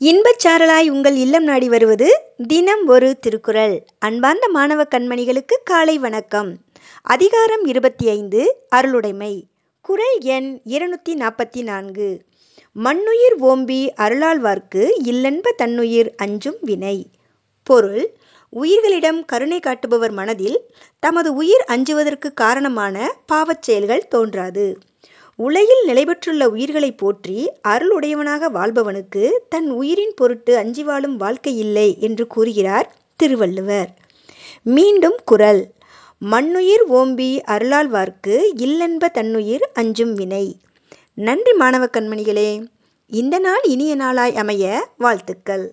இன்பச் சாரலாய் உங்கள் இல்லம் நாடி வருவது தினம் ஒரு திருக்குறள். அன்பார்ந்த மாணவ கண்மணிகளுக்கு காலை வணக்கம். அதிகாரம் இருபத்தி ஐந்து அருளுடைமை. குறள் எண் இருநூற்றி நாற்பத்தி நான்கு மண்ணுயிர் ஓம்பி அருளாழ்வார்க்கு இல்லென்ப தன்னுயிர் அஞ்சும் வினை. பொருள் உயிர்களிடம் கருணை காட்டுபவர் மனதில் தமது உயிர் அஞ்சுவதற்கு காரணமான பாவச் செயல்கள் தோன்றாது. உலகில் நிலைபெற்றுள்ள உயிர்களை போற்றி அருளுடையவனாக வாழ்பவனுக்கு தன் உயிரின் பொருட்டு அஞ்சி வாழும் வாழ்க்கை இல்லை என்று கூறுகிறார் திருவள்ளுவர். மீண்டும் குரல். மண்ணுயிர் ஓம்பி அருளாழ்வார்க்கு இல்லென்ப தன்னுயிர் அஞ்சும் வினை. நன்றி மாணவ கண்மணிகளே. இந்த நாள் இனிய நாளாய் அமைய வாழ்த்துக்கள்.